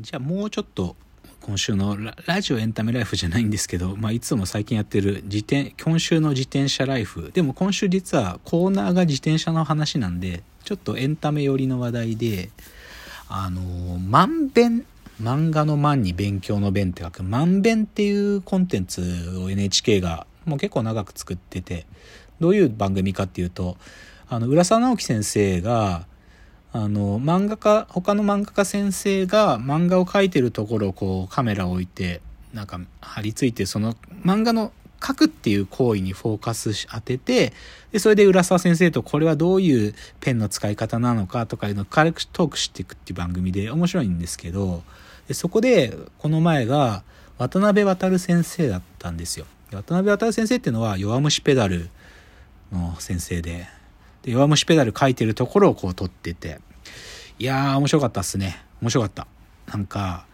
じゃあもうちょっと今週のラジオエンタメライフじゃないんですけど、まあ、いつも最近やってる自転、今週の自転車ライフ。でも今週実はコーナーが自転車の話なんで、ちょっとエンタメ寄りの話題で、あのー、万遍、漫画の漫に勉強の弁って書く、万遍っていうコンテンツを NHK がもう結構長く作ってて、どういう番組かっていうと、あの、浦沢直樹先生が、あの、漫画家、他の漫画家先生が漫画を描いてるところをこうカメラを置いて、なんか張り付いて、その漫画の書くっていう行為にフォーカスし当てて、で、それで浦沢先生とこれはどういうペンの使い方なのかとかいうのを軽くトークしていくっていう番組で面白いんですけど、でそこで、この前が渡辺渡先生だったんですよ。渡辺渡先生っていうのは弱虫ペダルの先生で、で、弱虫ペダル書いてるところをこう撮ってて、いやー、面白かったっすね。面白かった。なんか、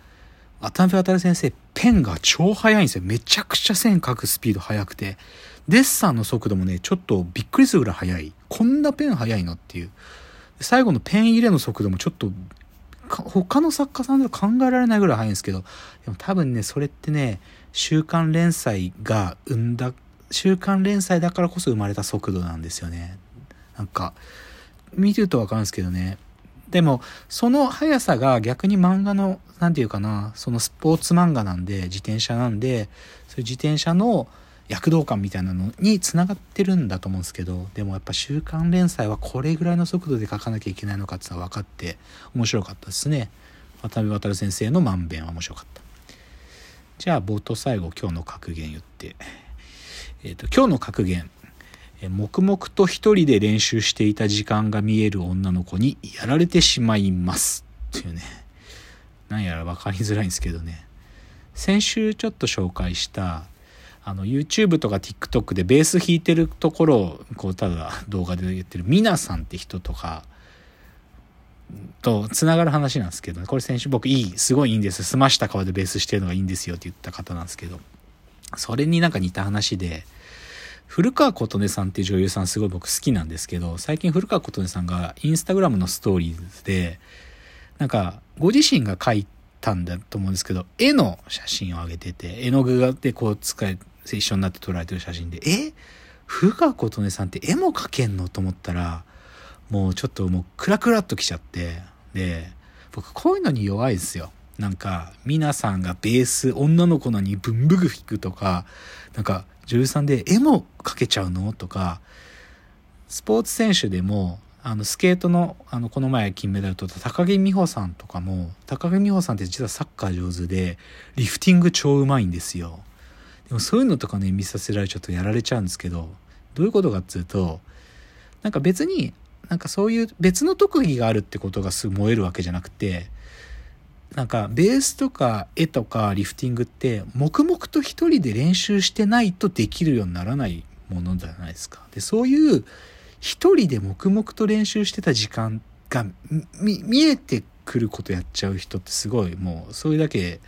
渡辺渡先生、ペンが超速いんですよ。めちゃくちゃ線書くスピード速くて、デッサンの速度もね、ちょっとびっくりするぐらい速い。こんなペン速いのっていう。最後のペン入れの速度もちょっと、他の作家さんでは考えられないぐらい速いんですけど、でも多分ね、それってね、週刊連載が生んだ、週刊連載だからこそ生まれた速度なんですよね。なんか、見てるとわかるんですけどね。でも、その速さが逆に漫画の、なんていうかな、そのスポーツ漫画なんで、自転車なんで、そういう自転車の躍動感みたいなのに繋がってるんだと思うんですけど、でもやっぱ週刊連載はこれぐらいの速度で書かなきゃいけないのかってのは分かって面白かったですね。渡辺渡先生のまんべんは面白かった。じゃあ冒頭最後今日の格言言って。えっ、ー、と、今日の格言。黙々と一人で練習していた時間が見える女の子にやられてしまいます。っていうね。なんやら分かりづらいんですけどね。先週ちょっと紹介した、あの、YouTube とか TikTok でベース弾いてるところを、こう、ただ動画で言ってるミナさんって人とか、と繋がる話なんですけど、ねこれ先週僕いい、すごいいいんです。澄ました顔でベースしてるのがいいんですよって言った方なんですけど、それになんか似た話で、古川琴音さんっていう女優さんすごい僕好きなんですけど、最近古川琴音さんがインスタグラムのストーリーで、なんか、ご自身が描いたんだと思うんですけど、絵の写真を上げてて、絵の具でこう使え、一緒になって撮られてる写真で、え？古川琴音さんって絵も描けんのと思ったら、もうちょっともうクラクラっときちゃって、で、僕こういうのに弱いですよ。なんか、皆さんがベース、女の子のにブンブグ弾くとか、なんか、女優さんで絵も描けちゃうの？とか、スポーツ選手でも、あの、スケートの、あの、この前金メダル取った高木美帆さんとかも、高木美帆さんって実はサッカー上手で、リフティング超うまいんですよ。でもそういうのとかね、見させられちゃうとやられちゃうんですけど、どういうことかっていうと、なんか別に、なんかそういう別の特技があるってことがすぐ燃えるわけじゃなくて、なんかベースとか絵とかリフティングって黙々と一人で練習してないとできるようにならないものじゃないですか。で、そういう一人で黙々と練習してた時間が見えてくることやっちゃう人ってすごいもうそれだけ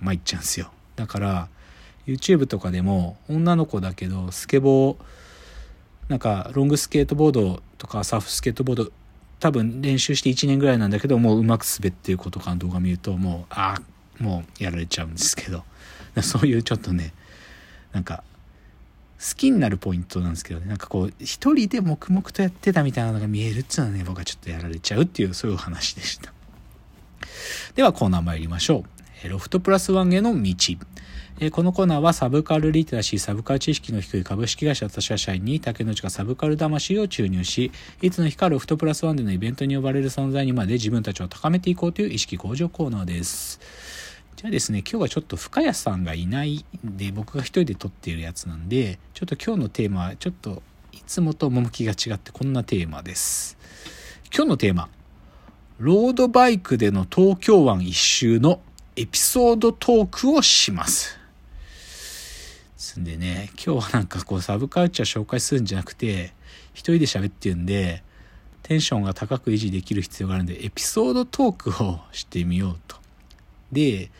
参っちゃうんですよ。だから YouTube とかでも女の子だけどスケボーなんかロングスケートボードとかサーフスケートボード多分練習して1年ぐらいなんだけど、もううまく滑っている子とかの動画見ると、もう、ああ、もうやられちゃうんですけど、そういうちょっとね、なんか、好きになるポイントなんですけどね、なんかこう、一人で黙々とやってたみたいなのが見えるっていうのはね、僕はちょっとやられちゃうっていう、そういう話でした。ではコーナー参りましょう。ロフトプラスワンへの道。えこのコーナーはサブカルリテラシー、サブカル知識の低い株式会社私は社員に竹内がサブカル魂を注入し、いつの日かロフトプラスワンでのイベントに呼ばれる存在にまで自分たちを高めていこうという意識向上コーナーです。じゃあですね、今日はちょっと深谷さんがいないんで、僕が一人で撮っているやつなんで、ちょっと今日のテーマはちょっといつもと趣が違ってこんなテーマです。今日のテーマ、ロードバイクでの東京湾一周のエピソードトークをします。つんでね、今日はなんかこうサブカルチャー紹介するんじゃなくて、一人で喋ってるんで、テンションが高く維持できる必要があるんで、エピソードトークをしてみようと。で、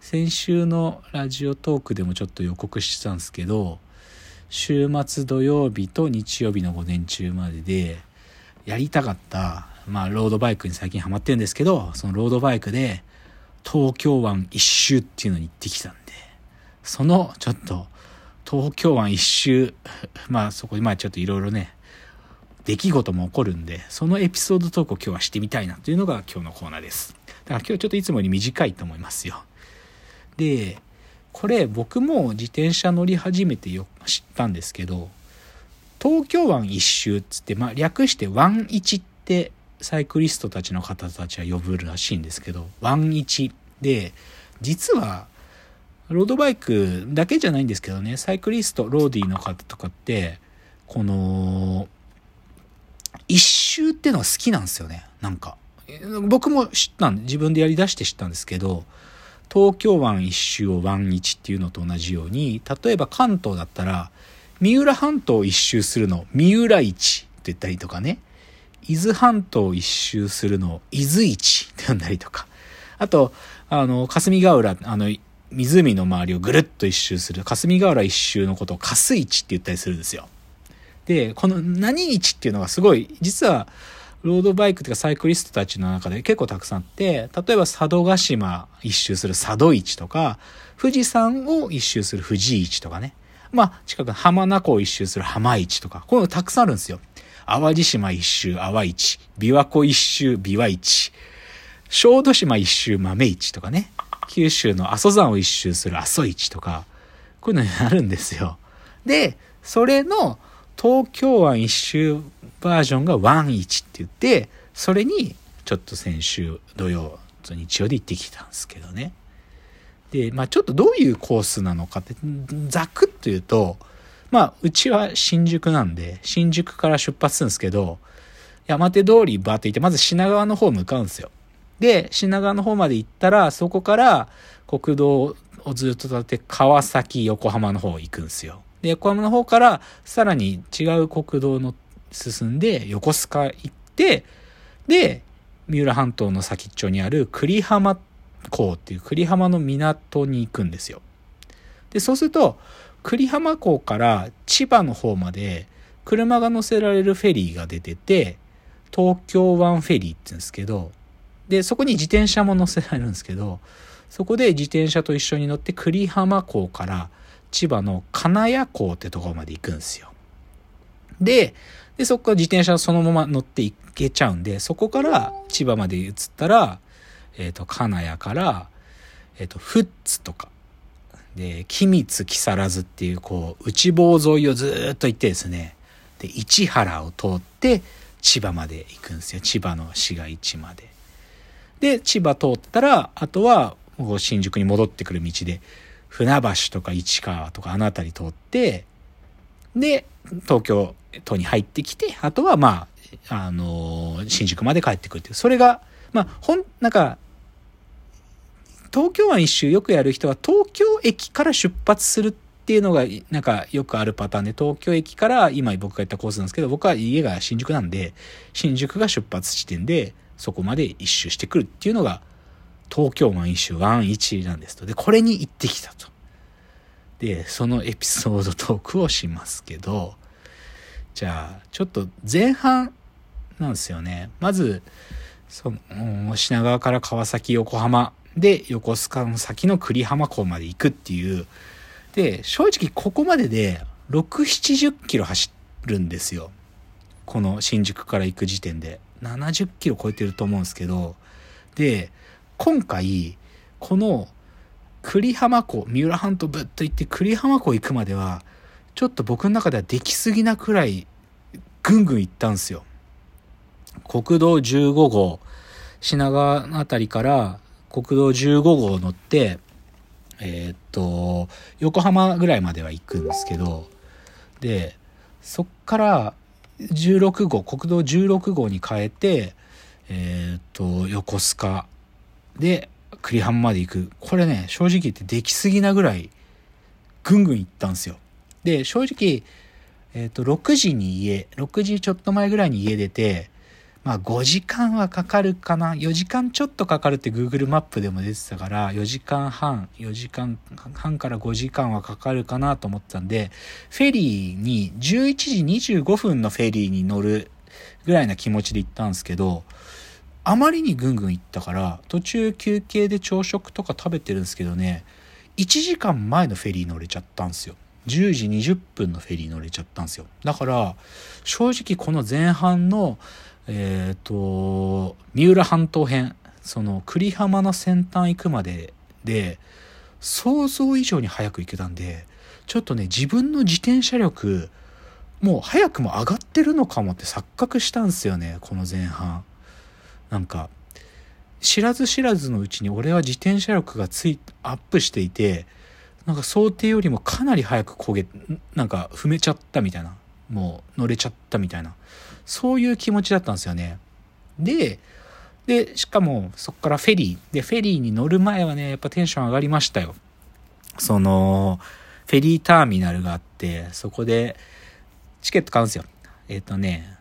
先週のラジオトークでもちょっと予告してたんですけど、週末土曜日と日曜日の午前中までで、やりたかった、まあ、ロードバイクに最近ハマってるんですけど、そのロードバイクで、東京湾一周っていうのに行ってきたんで、そのちょっと東京湾一周、まあそこでまあちょっといろいろね、出来事も起こるんで、そのエピソードトークを今日はしてみたいなというのが今日のコーナーです。だから今日ちょっといつもより短いと思いますよ。で、これ僕も自転車乗り始めてよ知ったんですけど、東京湾一周っつって、まあ略して湾一ってサイクリストたちの方たちは呼ぶらしいんですけど、湾一で、実はロードバイクだけじゃないんですけどね、サイクリスト、ローディーの方とかって、この、一周ってのが好きなんですよね。なんか。僕も知ったん、自分でやり出して知ったんですけど、東京湾一周を湾一っていうのと同じように、例えば関東だったら、三浦半島一周するの、三浦市って言ったりとかね、伊豆半島一周するの伊豆市って呼んだりとか、あと、あの、霞ヶ浦、あの、湖の周りをぐるっと一周する、霞ヶ浦一周のことを霞市って言ったりするんですよ。で、この何市っていうのがすごい、実は、ロードバイクというかサイクリストたちの中で結構たくさんあって、例えば佐渡島一周する佐渡市とか、富士山を一周する富士市とかね。まあ、近く浜名湖を一周する浜市とか、こういうのたくさんあるんですよ。淡路島一周淡市、琵琶湖一周琵琶市、小豆島一周豆市とかね。九州の阿蘇山を一周する阿蘇市とか、こういうのになるんですよ。で、それの、東京湾一周バージョンが湾1って言って、それにちょっと先週土曜日曜で行ってきたんですけどね。で、まあちょっとどういうコースなのかって、ざくっと言うと、まあうちは新宿なんで、新宿から出発するんですけど、山手通りバーって行って、まず品川の方向かうんですよ。で、品川の方まで行ったら、そこから国道をずっと立って川崎、横浜の方行くんですよ。で、横浜の方からさらに違う国道の進んで横須賀行って、で、三浦半島の先っちょにある栗浜港っていう栗浜の港に行くんですよ。で、そうすると、栗浜港から千葉の方まで車が乗せられるフェリーが出てて、東京湾フェリーって言うんですけど、で、そこに自転車も乗せられるんですけど、そこで自転車と一緒に乗って栗浜港から千葉の金谷港ってところまで行くんですよ。で、で、そこから自転車そのまま乗って行けちゃうんで、そこから千葉まで移ったら、えっ、ー、と、金谷から、えっ、ー、と、富津とか、で、君津木更津っていう、こう、内房沿いをずっと行ってですね、で、市原を通って、千葉まで行くんですよ。千葉の市街地まで。で、千葉通ったら、あとは、もう新宿に戻ってくる道で、船橋とか市川とかあの辺り通って、で、東京都に入ってきて、あとはまあ、あのー、新宿まで帰ってくるっていう。それが、まあ、ほん、なんか、東京湾一周よくやる人は東京駅から出発するっていうのがなんかよくあるパターンで東京駅から今僕が言ったコースなんですけど僕は家が新宿なんで新宿が出発地点でそこまで一周してくるっていうのが東京湾一周11なんですと。で、これに行ってきたと。で、そのエピソードトークをしますけど、じゃあ、ちょっと前半なんですよね。まず、その、品川から川崎、横浜で、横須賀の先の栗浜港まで行くっていう。で、正直ここまでで6、70キロ走るんですよ。この新宿から行く時点で。70キロ超えてると思うんですけど、で、今回、この栗浜湖、三浦半島ぶっと行って栗浜湖行くまでは、ちょっと僕の中ではできすぎなくらい、ぐんぐん行ったんですよ。国道15号、品川の辺りから国道15号を乗って、えー、っと、横浜ぐらいまでは行くんですけど、で、そっから16号、国道16号に変えて、えー、っと、横須賀で、栗浜まで行く。これね、正直言ってできすぎなぐらい、ぐんぐん行ったんですよ。で、正直、えっ、と、6時に家、6時ちょっと前ぐらいに家出て、まあ5時間はかかるかな。4時間ちょっとかかるって Google マップでも出てたから、4時間半、4時間半から5時間はかかるかなと思ったんで、フェリーに11時25分のフェリーに乗るぐらいな気持ちで行ったんですけど、あまりにぐんぐん行ったから途中休憩で朝食とか食べてるんですけどね1時間前のフェリー乗れちゃったんですよ10時20分のフェリー乗れちゃったんですよだから正直この前半のえっ、ー、と三浦半島編その栗浜の先端行くまでで想像以上に早く行けたんでちょっとね自分の自転車力もう早くも上がってるのかもって錯覚したんですよねこの前半。なんか知らず知らずのうちに俺は自転車力がついアップしていてなんか想定よりもかなり早く焦げなんか踏めちゃったみたいな。もう乗れちゃったみたいな。そういう気持ちだったんですよね。ででしかもそこからフェリー。でフェリーに乗る前はねやっぱテンション上がりましたよ。そのフェリーターミナルがあってそこでチケット買うんですよ。えっ、ー、とね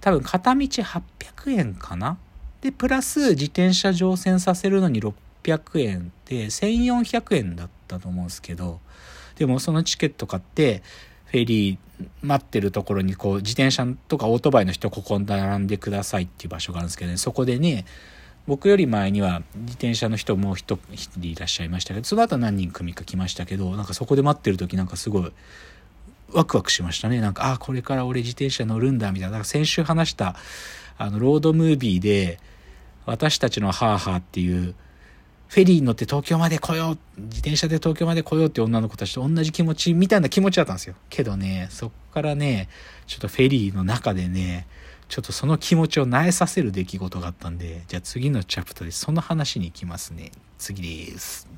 多分片道800円かな？でプラス自転車乗船させるのに600円で1400円だったと思うんですけどでもそのチケット買ってフェリー待ってるところにこう自転車とかオートバイの人ここに並んでくださいっていう場所があるんですけどね。そこでね僕より前には自転車の人もう一人いらっしゃいましたけどその後何人組か来ましたけどなんかそこで待ってる時なんかすごいワクワクしましたね。なんかああこれから俺自転車乗るんだみたいな。なんか先週話したあのロードムービーで私たちのハーハーっていうフェリーに乗って東京まで来よう自転車で東京まで来ようって女の子たちと同じ気持ちみたいな気持ちだったんですよ。けどねそっからねちょっとフェリーの中でねちょっとその気持ちを萎えさせる出来事があったんでじゃあ次のチャプターでその話に行きますね。次です。